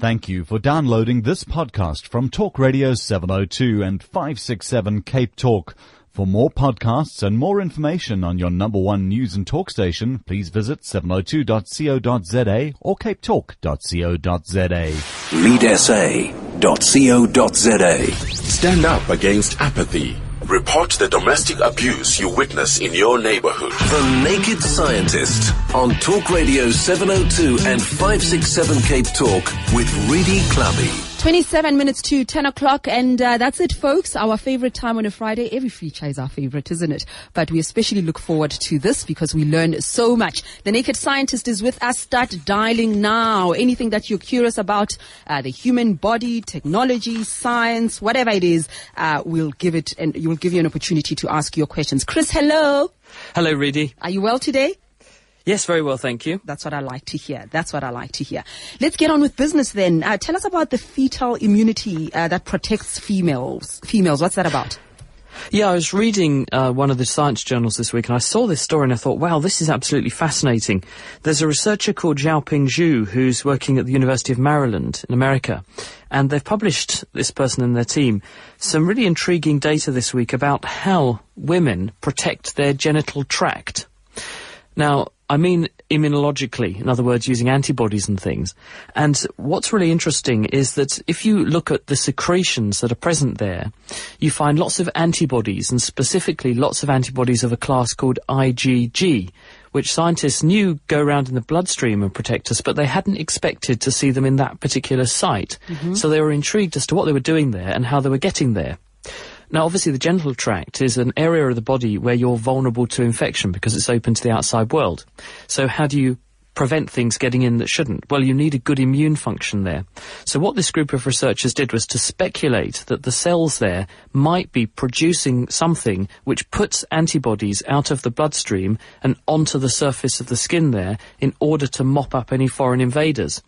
Thank you for downloading this podcast from Talk Radio 702 and 567 Cape Talk. For more podcasts and more information on your number one news and talk station, please visit 702.co.za or capetalk.co.za. leadsa.co.za. Stand up against apathy. Report the domestic abuse you witness in your neighborhood. The Naked Scientist on Talk Radio 702 and 567 Cape Talk with Redi Tlhabi. 27 minutes to 10 o'clock, and uh, that's it, folks. Our favorite time on a Friday. Every feature is our favorite, isn't it? But we especially look forward to this because we learn so much. The Naked Scientist is with us. Start dialing now. Anything that you're curious about, uh, the human body, technology, science, whatever it is, uh, we'll give it, and we'll give you an opportunity to ask your questions. Chris, hello. Hello, Redi. Are you well today? Yes, very well, thank you. That's what I like to hear. That's what I like to hear. Let's get on with business then. Uh, tell us about the fetal immunity uh, that protects females. Females, what's that about? Yeah, I was reading uh, one of the science journals this week and I saw this story and I thought, wow, this is absolutely fascinating. There's a researcher called Xiaoping Zhu who's working at the University of Maryland in America. And they've published, this person and their team, some really intriguing data this week about how women protect their genital tract. Now, I mean immunologically, in other words, using antibodies and things. And what's really interesting is that if you look at the secretions that are present there, you find lots of antibodies, and specifically lots of antibodies of a class called IgG, which scientists knew go around in the bloodstream and protect us, but they hadn't expected to see them in that particular site. Mm-hmm. So they were intrigued as to what they were doing there and how they were getting there. Now, obviously, the genital tract is an area of the body where you're vulnerable to infection because it's open to the outside world. So, how do you prevent things getting in that shouldn't? Well, you need a good immune function there. So, what this group of researchers did was to speculate that the cells there might be producing something which puts antibodies out of the bloodstream and onto the surface of the skin there in order to mop up any foreign invaders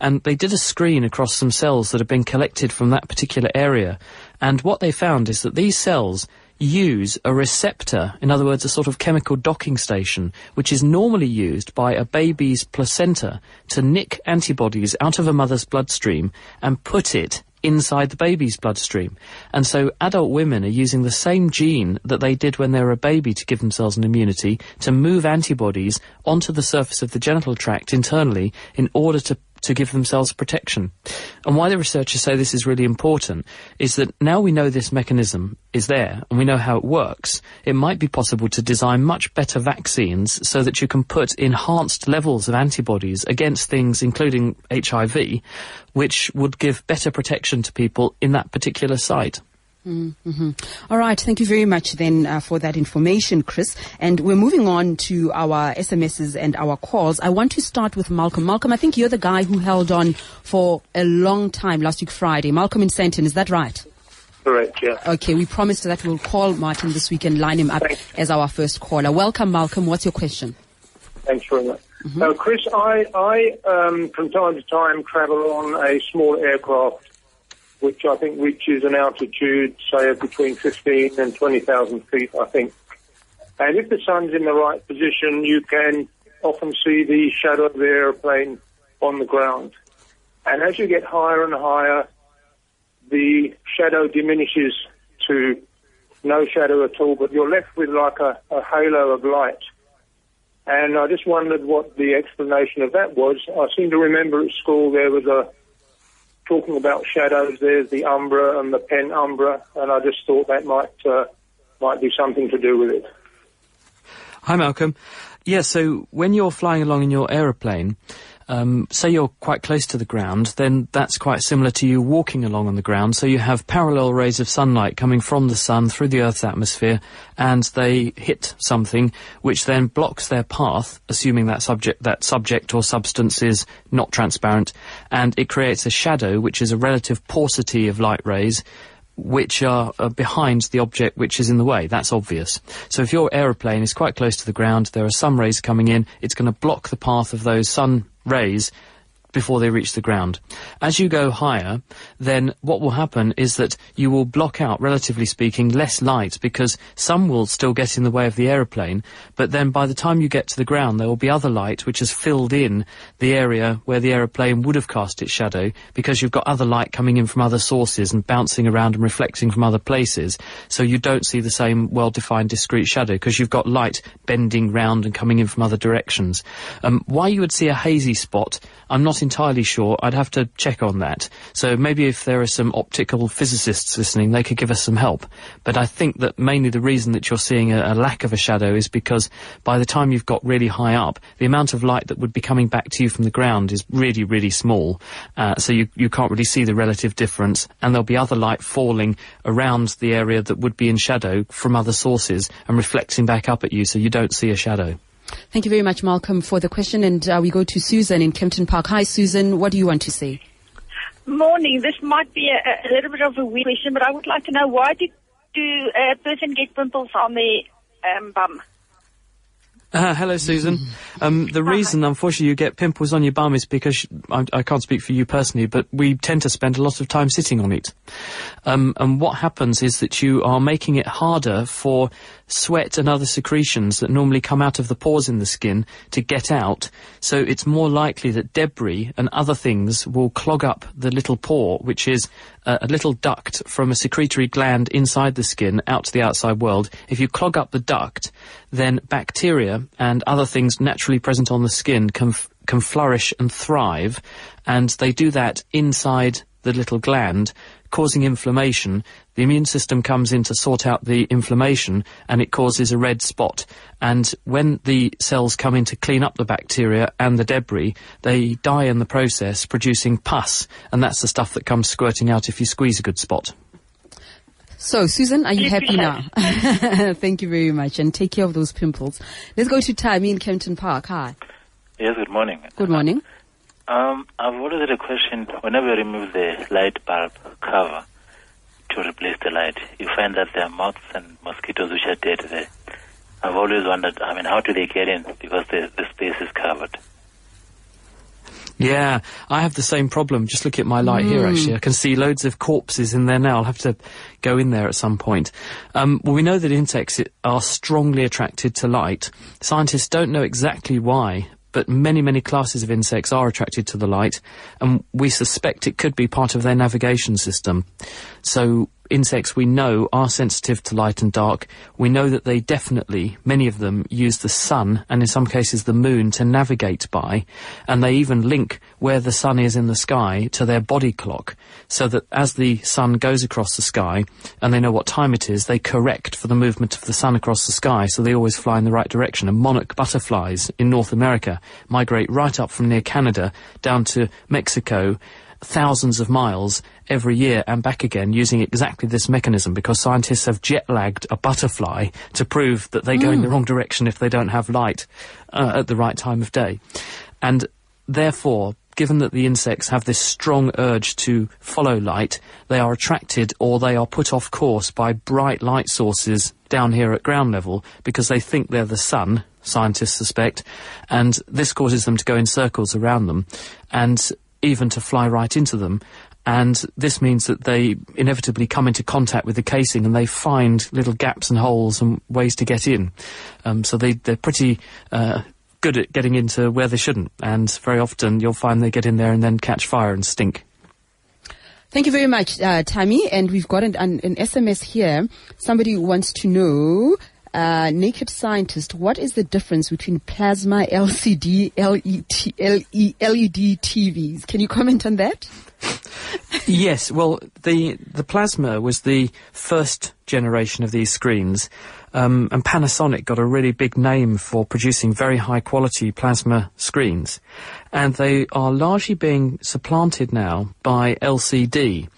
and they did a screen across some cells that had been collected from that particular area. And what they found is that these cells use a receptor, in other words, a sort of chemical docking station, which is normally used by a baby's placenta to nick antibodies out of a mother's bloodstream and put it inside the baby's bloodstream. And so adult women are using the same gene that they did when they were a baby to give themselves an immunity to move antibodies onto the surface of the genital tract internally in order to to give themselves protection. And why the researchers say this is really important is that now we know this mechanism is there and we know how it works, it might be possible to design much better vaccines so that you can put enhanced levels of antibodies against things including HIV, which would give better protection to people in that particular site. Mm-hmm. All right. Thank you very much then uh, for that information, Chris. And we're moving on to our SMSs and our calls. I want to start with Malcolm. Malcolm, I think you're the guy who held on for a long time last week Friday. Malcolm in Sandton, is that right? Correct, yeah. Okay, we promised that we'll call Martin this week and line him up Thanks. as our first caller. Welcome, Malcolm. What's your question? Thanks very much. Uh, Chris, I, I um, from time to time travel on a small aircraft which I think reaches an altitude, say, of between 15 and 20,000 feet, I think. And if the sun's in the right position, you can often see the shadow of the airplane on the ground. And as you get higher and higher, the shadow diminishes to no shadow at all, but you're left with like a, a halo of light. And I just wondered what the explanation of that was. I seem to remember at school there was a talking about shadows. There's the umbra and the penumbra, and I just thought that might uh, might be something to do with it. Hi, Malcolm. Yeah, so when you're flying along in your aeroplane, um, say you're quite close to the ground, then that's quite similar to you walking along on the ground. So you have parallel rays of sunlight coming from the sun through the Earth's atmosphere, and they hit something, which then blocks their path, assuming that subject that subject or substance is not transparent, and it creates a shadow, which is a relative paucity of light rays which are, are, behind the object which is in the way. That's obvious. So if your aeroplane is quite close to the ground, there are some rays coming in, it's going to block the path of those sun rays before they reach the ground. As you go higher, then what will happen is that you will block out, relatively speaking, less light because some will still get in the way of the aeroplane, but then by the time you get to the ground, there will be other light which has filled in the area where the aeroplane would have cast its shadow because you've got other light coming in from other sources and bouncing around and reflecting from other places. So you don't see the same well-defined discrete shadow because you've got light bending round and coming in from other directions. Um, why you would see a hazy spot, I'm not entirely sure. I'd have to check on that. So maybe if there are some optical physicists listening, they could give us some help. But I think that mainly the reason that you're seeing a, a lack of a shadow is because by the time you've got really high up, the amount of light that would be coming back to you from the ground is really, really small. Uh, so you, you can't really see the relative difference. And there'll be other light falling around the area that would be in shadow from other sources and reflecting back up at you so you don't see a shadow. Thank you very much, Malcolm, for the question. And uh, we go to Susan in Kempton Park. Hi, Susan. What do you want to say? Morning. This might be a, a little bit of a weird question, but I would like to know why do, do a person get pimples on the um, bum? Uh, hello, Susan. Um, the reason, unfortunately, you get pimples on your bum is because I, I, can't speak for you personally, but we tend to spend a lot of time sitting on it. Um, and what happens is that you are making it harder for sweat and other secretions that normally come out of the pores in the skin to get out. So it's more likely that debris and other things will clog up the little pore, which is a, a little duct from a secretory gland inside the skin out to the outside world. If you clog up the duct, then bacteria and other things naturally present on the skin can, can flourish and thrive, and they do that inside the little gland, causing inflammation. The immune system comes in to sort out the inflammation and it causes a red spot. And when the cells come in to clean up the bacteria and the debris, they die in the process, producing pus. And that's the stuff that comes squirting out if you squeeze a good spot. So, Susan, are you happy now? Thank you very much, and take care of those pimples. Let's go to Tammy in Kempton Park. Hi. Yes, good morning. Good morning. Um, I've always had a question. Whenever you remove the light bulb cover to replace the light, you find that there are moths and mosquitoes which are dead there. I've always wondered, I mean, how do they get in? Because the, the space is covered. Yeah, I have the same problem. Just look at my light mm. here, hmm. actually. I can see loads of corpses in there now. I'll have to go in there at some point. Um, well, we know that insects are strongly attracted to light. Scientists don't know exactly why, but many, many classes of insects are attracted to the light, and we suspect it could be part of their navigation system. So insects we know are sensitive to light and dark. We know that they definitely, many of them, use the sun and in some cases the moon to navigate by, and they even link where the sun is in the sky to their body clock, so that as the sun goes across the sky and they know what time it is, they correct for the movement of the sun across the sky, so they always fly in the right direction. And monarch butterflies in North America migrate right up from near Canada down to Mexico thousands of miles every year and back again using exactly this mechanism because scientists have jet lagged a butterfly to prove that they mm. go in the hmm. wrong direction if they don't have light uh, at the right time of day. And therefore, given that the insects have this strong urge to follow light, they are attracted or they are put off course by bright light sources down here at ground level because they think they're the sun, scientists suspect, and this causes them to go in circles around them. And even to fly right into them. And this means that they inevitably come into contact with the casing and they find little gaps and holes and ways to get in. Um, so they, they're pretty uh, good at getting into where they shouldn't. And very often you'll find they get in there and then catch fire and stink. Thank you very much, uh, Tammy. And we've got an, an, an SMS here. Somebody wants to know Uh, naked scientist, what is the difference between plasma, LCD, LED, LED TVs? Can you comment on that? yes, well, the the plasma was the first generation of these screens, um, and Panasonic got a really big name for producing very high quality plasma screens, and they are largely being supplanted now by LCD.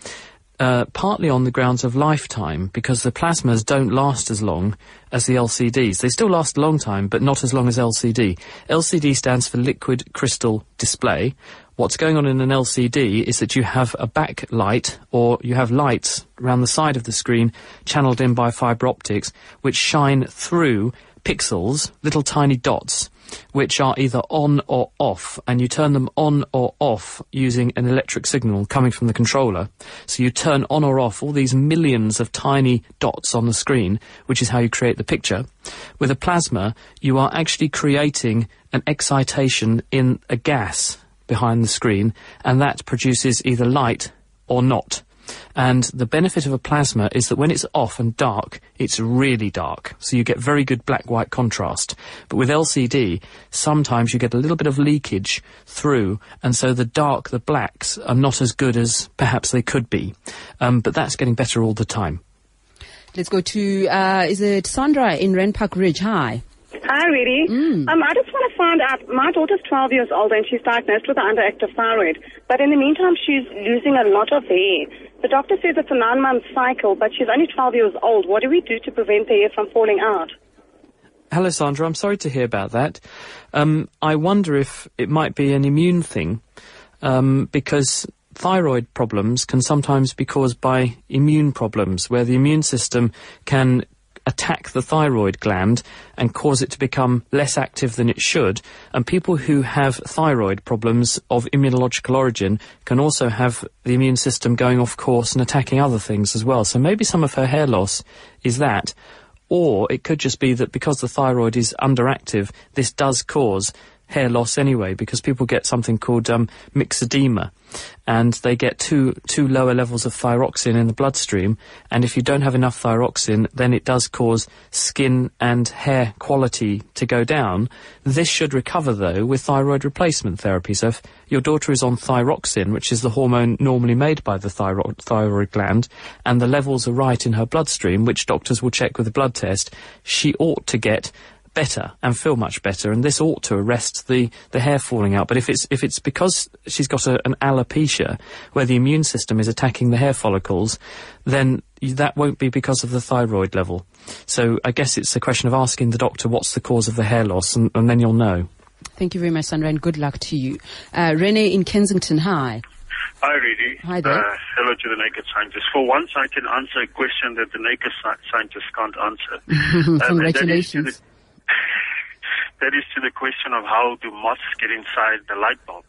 Uh, partly on the grounds of lifetime, because the plasmas don't last as long as the LCDs. They still last a long time, but not as long as LCD. LCD stands for liquid crystal display. What's going on in an LCD is that you have a backlight, or you have lights around the side of the screen channeled in by fibre optics, which shine through pixels, little tiny dots which are either on or off, and you turn them on or off using an electric signal coming from the controller. So you turn on or off all these millions of tiny dots on the screen, which is how you create the picture. With a plasma, you are actually creating an excitation in a gas behind the screen, and that produces either light or not. And the benefit of a plasma is that when it's off and dark, it's really dark. So you get very good black-white contrast. But with LCD, sometimes you get a little bit of leakage through, and so the dark, the blacks, are not as good as perhaps they could be. Um, but that's getting better all the time. Let's go to, uh, is it Sandra in Randpark Ridge? Hi. Hi, Rudy. Mm. Um, I just want to find out. My daughter's 12 years old and she's diagnosed with an underactive thyroid. But in the meantime, she's losing a lot of hair. The doctor says it's a nine month cycle, but she's only 12 years old. What do we do to prevent the hair from falling out? Hello, Sandra. I'm sorry to hear about that. Um, I wonder if it might be an immune thing, um, because thyroid problems can sometimes be caused by immune problems, where the immune system can attack the thyroid gland and cause it to become less active than it should. And people who have thyroid problems of immunological origin can also have the immune system going off course and attacking other things as well. So maybe some of her hair loss is that. Or it could just be that because the thyroid is underactive, this does cause hair loss anyway because people get something called um, myxedema and they get too too lower levels of thyroxine in the bloodstream and if you don't have enough thyroxine then it does cause skin and hair quality to go down. This should recover though with thyroid replacement therapy. So if your daughter is on thyroxine which is the hormone normally made by the thyroid gland and the levels are right in her bloodstream which doctors will check with a blood test she ought to get better and feel much better, and this ought to arrest the, the hair falling out. But if it's if it's because she's got a, an alopecia where the immune system is attacking the hair follicles, then that won't be because of the thyroid level. So I guess it's a question of asking the doctor what's the cause of the hair loss, and, and then you'll know. Thank you very much, Sandra, and good luck to you. Uh, Rene in Kensington, hi. Hi, Rudy. Hi there. Uh, hello to the Naked Scientist. For once, I can answer a question that the Naked Scientist can't answer. Congratulations. Um, that is to the question of how do moths get inside the light bulb.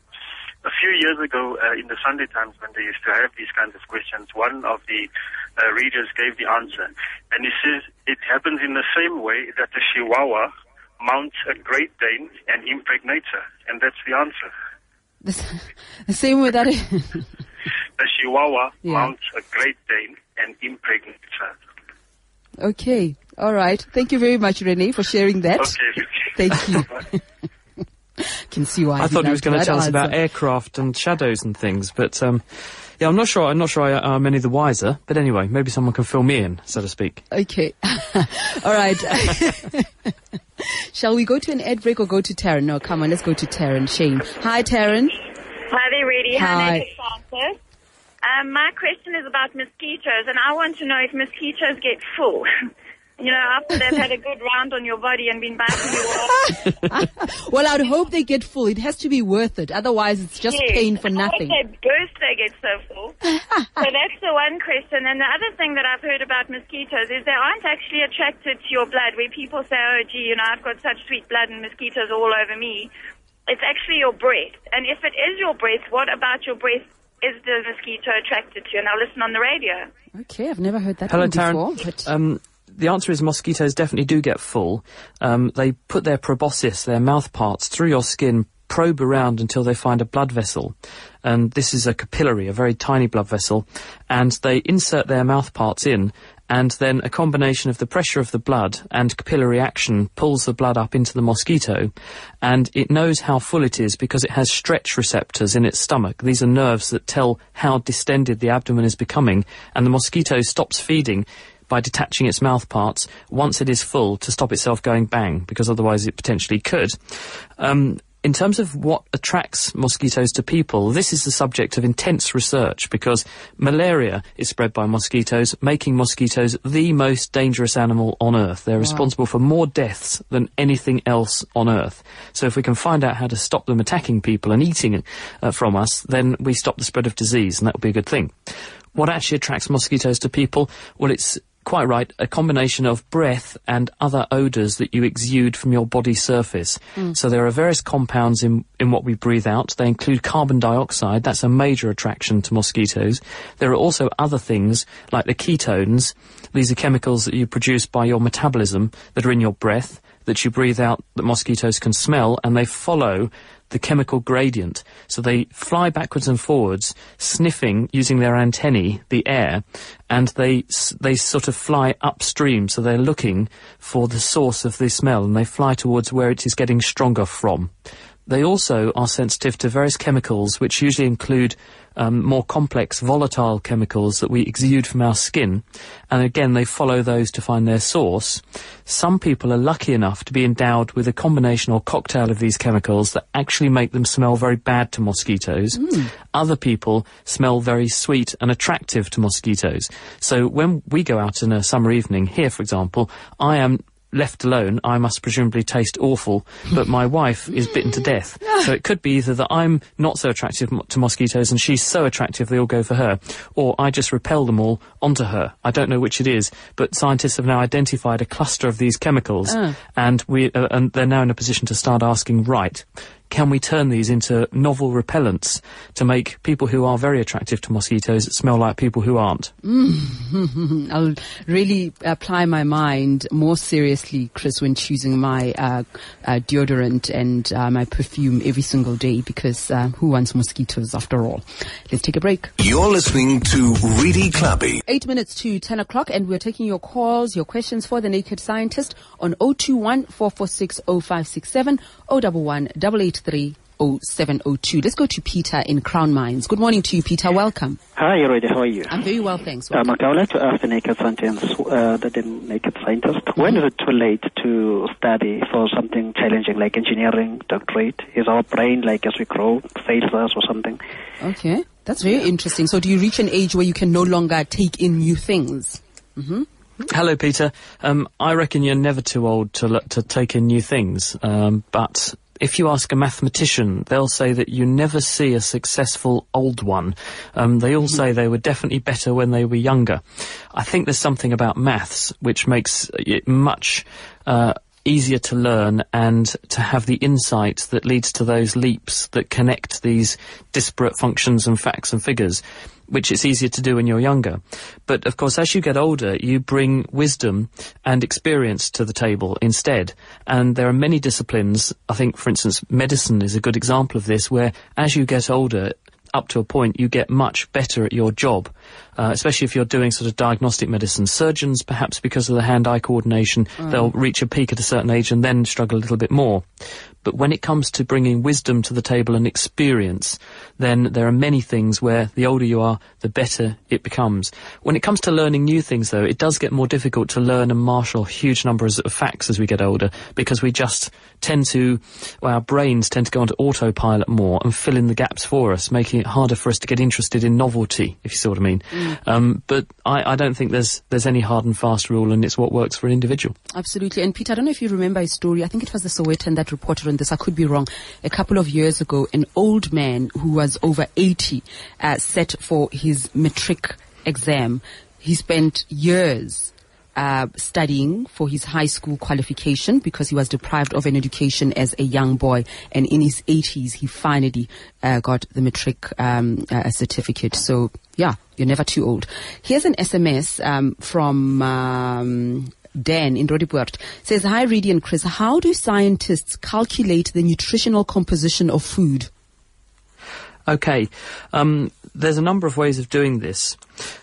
A few years ago, uh, in the Sunday Times, when they used to have these kinds of questions, one of the uh, readers gave the answer, and he says it happens in the same way that a Chihuahua mounts a Great Dane and impregnates her, and that's the answer. The, the same way that. a Chihuahua yeah. mounts a Great Dane and impregnates her. Okay. All right. Thank you very much, Renee, for sharing that. Okay. Thank you. Can see why. I thought he was going to tell us about aircraft and shadows and things, but um, yeah, I'm not sure. I'm not sure I, am any the wiser. But anyway, maybe someone can fill me in, so to speak. Okay. All right. Shall we go to an ad break or go to Taryn? No, come on, let's go to Taryn. Shane. Hi, Taryn. Hi there, Rudy. Hi. Hi um, my question is about mosquitoes, and I want to know if mosquitoes get full. You know, after they've had a good round on your body and been biting you off. well, I'd hope they get full. It has to be worth it. Otherwise, it's just yes. pain for nothing. If they burst, they get so full. so that's the one question. And the other thing that I've heard about mosquitoes is they aren't actually attracted to your blood. Where people say, oh, gee, you know, I've got such sweet blood and mosquitoes all over me. It's actually your breath. And if it is your breath, what about your breath is the mosquito attracted to? And I'll listen on the radio. Okay, I've never heard that Hello, before. But... Um, the answer is mosquitoes definitely do get full. Um, they put their proboscis, their mouth parts, through your skin, probe around until they find a blood vessel. And this is a capillary, a very tiny blood vessel. And they insert their mouth parts in and then a combination of the pressure of the blood and capillary action pulls the blood up into the mosquito, and it knows how full it is because it has stretch receptors in its stomach. These are nerves that tell how distended the abdomen is becoming, and the mosquito stops feeding by detaching its mouth parts once it is full to stop itself going bang, because otherwise it potentially could. Um, in terms of what attracts mosquitoes to people, this is the subject of intense research because malaria is spread by mosquitoes, making mosquitoes the most dangerous animal on Earth. They're wow. responsible for more deaths than anything else on Earth. So if we can find out how to stop them attacking people and eating uh, from us, then we stop the spread of disease, and that would be a good thing. What actually attracts mosquitoes to people? Well, it's quite right, a combination of breath and other odours that you exude from your body surface. Mm. So there are various compounds in, in what we breathe out. They include carbon dioxide. That's a major attraction to mosquitoes. There are also other things like the ketones. These are chemicals that you produce by your metabolism that are in your breath that you breathe out that mosquitoes can smell and they follow the chemical gradient. So they fly backwards and forwards, sniffing using their antennae the air, and they they sort of fly upstream. So they're looking for the source of the smell, and they fly towards where it is getting stronger from. They also are sensitive to various chemicals, which usually include um, more complex volatile chemicals that we exude from our skin. And again, they follow those to find their source. Some people are lucky enough to be endowed with a combination or cocktail of these chemicals that actually make them smell very bad to mosquitoes. Mm. Other people smell very sweet and attractive to mosquitoes. So when we go out in a summer evening, here for example, I am left alone, I must presumably taste awful, but my wife is bitten to death. So it could be either that I'm not so attractive to mosquitoes and she's so attractive they all go for her, or I just repel them all onto her. I don't know which it is, but scientists have now identified a cluster of these chemicals, uh. and we uh, and they're now in a position to start asking, right, can we turn these into novel repellents to make people who are very attractive to mosquitoes smell like people who aren't? Mm. I'll really apply my mind more seriously, Chris, when choosing my uh, uh, deodorant and uh, my perfume every single day because uh, who wants mosquitoes after all? Let's take a break. You're listening to Redi Tlhabi. Eight minutes to 10 o'clock and we're taking your calls, your questions for the Naked Scientist on 021 446 0567 011 0702. Let's go to Peter in Crown Mines. Good morning to you, Peter. Welcome. Hi, Rodi. How are you? I'm very well, thanks. Um, I would like to ask the naked scientist, uh, the naked scientist, mm-hmm. when is it too late to study for something challenging like engineering, doctorate? Is our brain, like as we grow, fails us or something? Okay, that's very yeah. interesting. So, do you reach an age where you can no longer take in new things? Mm-hmm. Hello, Peter. Um, I reckon you're never too old to to take in new things, um, but if you ask a mathematician, they'll say that you never see a successful old one. Um, they all say they were definitely better when they were younger. I think there's something about maths which makes it much uh, easier to learn and to have the insight that leads to those leaps that connect these disparate functions and facts and figures which it's easier to do when you're younger. But of course, as you get older, you bring wisdom and experience to the table instead. And there are many disciplines, I think, for instance, medicine is a good example of this, where as you get older, up to a point, you get much better at your job, uh, especially if you're doing sort of diagnostic medicine. Surgeons, perhaps because of the hand-eye coordination, mm. they'll reach a peak at a certain age and then struggle a little bit more. But when it comes to bringing wisdom to the table and experience, then there are many things where the older you are, the better it becomes. When it comes to learning new things, though, it does get more difficult to learn and marshal huge numbers of facts as we get older because we just tend to, well, our brains tend to go onto autopilot more and fill in the gaps for us, making it harder for us to get interested in novelty, if you see what I mean. Mm. Um, but I, I don't think there's there's any hard and fast rule, and it's what works for an individual. Absolutely. And Peter, I don't know if you remember a story. I think it was the Sowetan that reported on this. I could be wrong. A couple of years ago, an old man who was over 80 uh, set for his matric exam. He spent years uh, studying for his high school qualification because he was deprived of an education as a young boy. And in his 80s, he finally uh, got the matric um, uh, certificate. So, yeah, you're never too old. Here's an SMS um, from um, Dan in Roodepoort says, Hi, Redi and Chris. How do scientists calculate the nutritional composition of food? Okay. Um, there's a number of ways of doing this.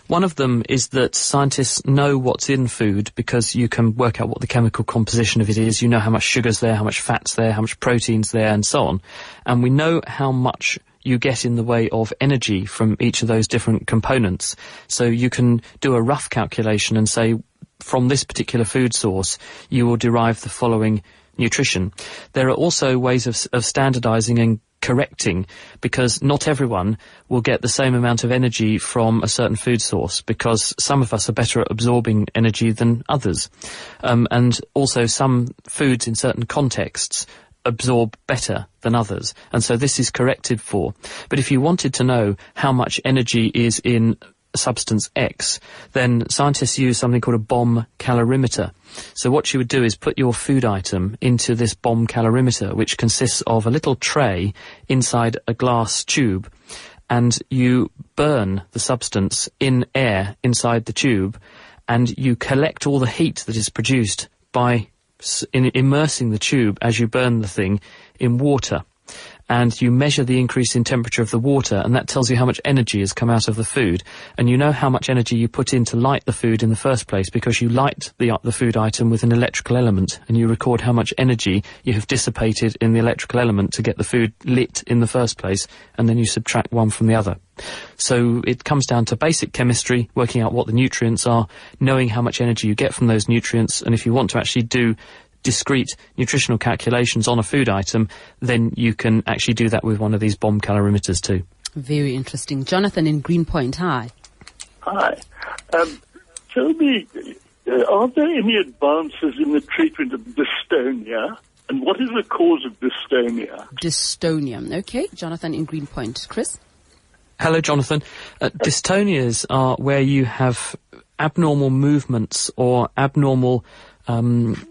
One of them is that scientists know what's in food because you can work out what the chemical composition of it is. You know how much sugar's there, how much fat's there, how much protein's there, and so on. And we know how much you get in the way of energy from each of those different components. So you can do a rough calculation and say, from this particular food source, you will derive the following nutrition. There are also ways of, of standardizing and correcting because not everyone will get the same amount of energy from a certain food source because some of us are better at absorbing energy than others. Um, and also some foods in certain contexts absorb better than others. And so this is corrected for. But if you wanted to know how much energy is in substance X, then scientists use something called a bomb calorimeter. So what you would do is put your food item into this bomb calorimeter, which consists of a little tray inside a glass tube, and you burn the substance in air inside the tube, and you collect all the heat that is produced by in immersing the tube as you burn the thing in water and you measure the increase in temperature of the water, and that tells you how much energy has come out of the food. And you know how much energy you put in to light the food in the first place because you light the, the food item with an electrical element, and you record how much energy you have dissipated in the electrical element to get the food lit in the first place, and then you subtract one from the other. So it comes down to basic chemistry, working out what the nutrients are, knowing how much energy you get from those nutrients, and if you want to actually do discrete nutritional calculations on a food item, then you can actually do that with one of these bomb calorimeters too. Very interesting. Jonathan in Greenpoint, hi. Hi. Um, tell me, uh, are there any advances in the treatment of dystonia? And what is the cause of dystonia? Dystonia. Okay, Jonathan in Greenpoint. Chris? Hello, Jonathan. Uh, dystonias are where you have abnormal movements or abnormal um,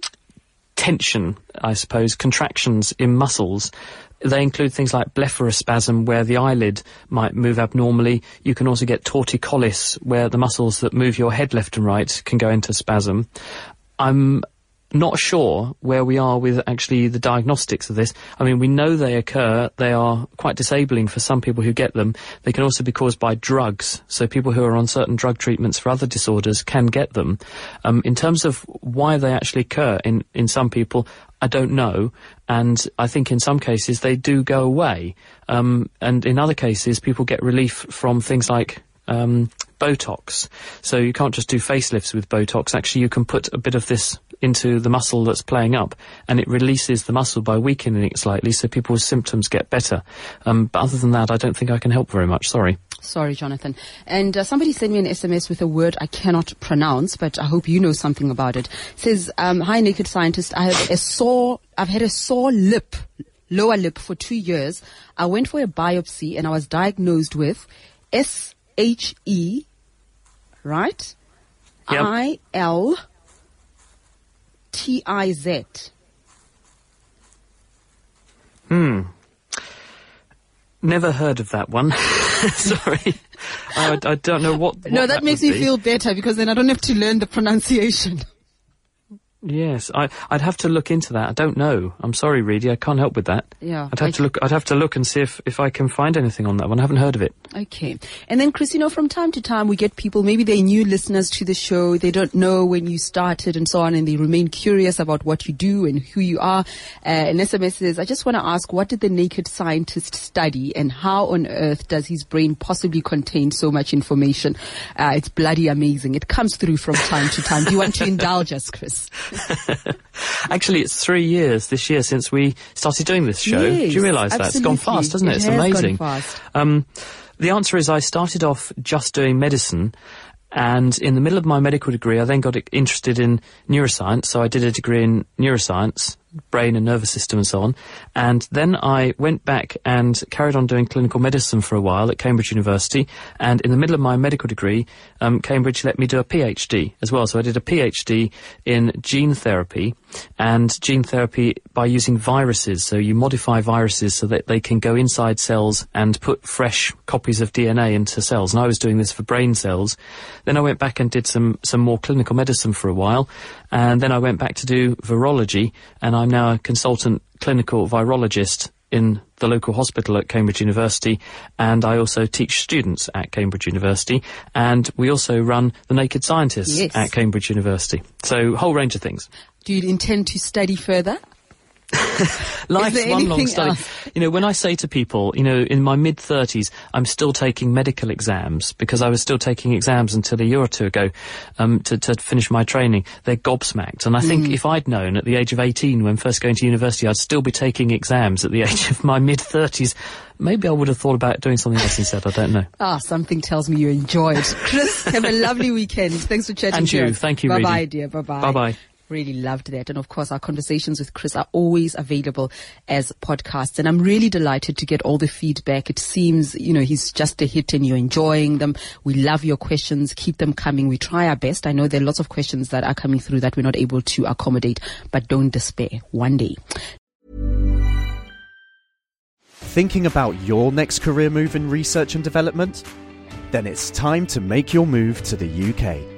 tension, I suppose, contractions in muscles. They include things like blepharospasm, where the eyelid might move abnormally. You can also get torticollis, where the muscles that move your head left and right can go into spasm. I'm not sure where we are with actually the diagnostics of this. I mean, we know they occur. They are quite disabling for some people who get them. They can also be caused by drugs. So people who are on certain drug treatments for other disorders can get them. Um, in terms of why they actually occur in, in some people, I don't know. And I think in some cases they do go away. Um, and in other cases, people get relief from things like um, Botox. So you can't just do facelifts with Botox. Actually, you can put a bit of this into the muscle that's playing up, and it releases the muscle by weakening it slightly, so people's symptoms get better. Um, but other than that, I don't think I can help very much. Sorry. Sorry, Jonathan. And uh, somebody sent me an SMS with a word I cannot pronounce, but I hope you know something about it. it says, um, "Hi, naked scientist. I have a sore. I've had a sore lip." Lower lip for two years. I went for a biopsy and I was diagnosed with S H E, right? Yep. I L T I Z. Hmm. Never heard of that one. Sorry. I, I, don't know what. what no, that, that makes me be. feel better because then I don't have to learn the pronunciation. Yes, I, would have to look into that. I don't know. I'm sorry, Redi. I can't help with that. Yeah, I'd have to look. I'd have to look and see if, if I can find anything on that one. I haven't heard of it. Okay, and then Chris, you know, from time to time we get people. Maybe they're new listeners to the show. They don't know when you started and so on, and they remain curious about what you do and who you are. Uh, and SMS says, "I just want to ask, what did the naked scientist study, and how on earth does his brain possibly contain so much information? Uh, it's bloody amazing. It comes through from time to time. Do you want to indulge us, Chris?" Actually, it's three years this year since we started doing this show. Yes, Do you realise that? It's gone fast, hasn't it? it it's amazing. Um, the answer is I started off just doing medicine. And in the middle of my medical degree, I then got interested in neuroscience. So I did a degree in neuroscience brain and nervous system and so on. And then I went back and carried on doing clinical medicine for a while at Cambridge University. And in the middle of my medical degree, um, Cambridge let me do a PhD as well. So I did a PhD in gene therapy and gene therapy by using viruses. So you modify viruses so that they can go inside cells and put fresh copies of DNA into cells. And I was doing this for brain cells. Then I went back and did some, some more clinical medicine for a while. And then I went back to do virology and I'm now a consultant clinical virologist in the local hospital at Cambridge University, and I also teach students at Cambridge University, and we also run the Naked Scientists Yes. at Cambridge University. So, a whole range of things. Do you intend to study further? Life's one long study. else? You know, when I say to people, you know, in my mid 30s, I'm still taking medical exams because I was still taking exams until a year or two ago um, to, to finish my training. They're gobsmacked. And I think Mm. if I'd known at the age of 18 when first going to university, I'd still be taking exams at the age of my mid 30s, maybe I would have thought about doing something else instead. I don't know. Ah, something tells me you enjoyed. Chris, have a lovely weekend. Thanks for chatting And you. Thank you, Bye bye, dear. Bye bye. Bye-bye. Really loved that. And of course, our conversations with Chris are always available as podcasts. And I'm really delighted to get all the feedback. It seems, you know, he's just a hit and you're enjoying them. We love your questions. Keep them coming. We try our best. I know there are lots of questions that are coming through that we're not able to accommodate, but don't despair. One day. Thinking about your next career move in research and development? Then it's time to make your move to the UK.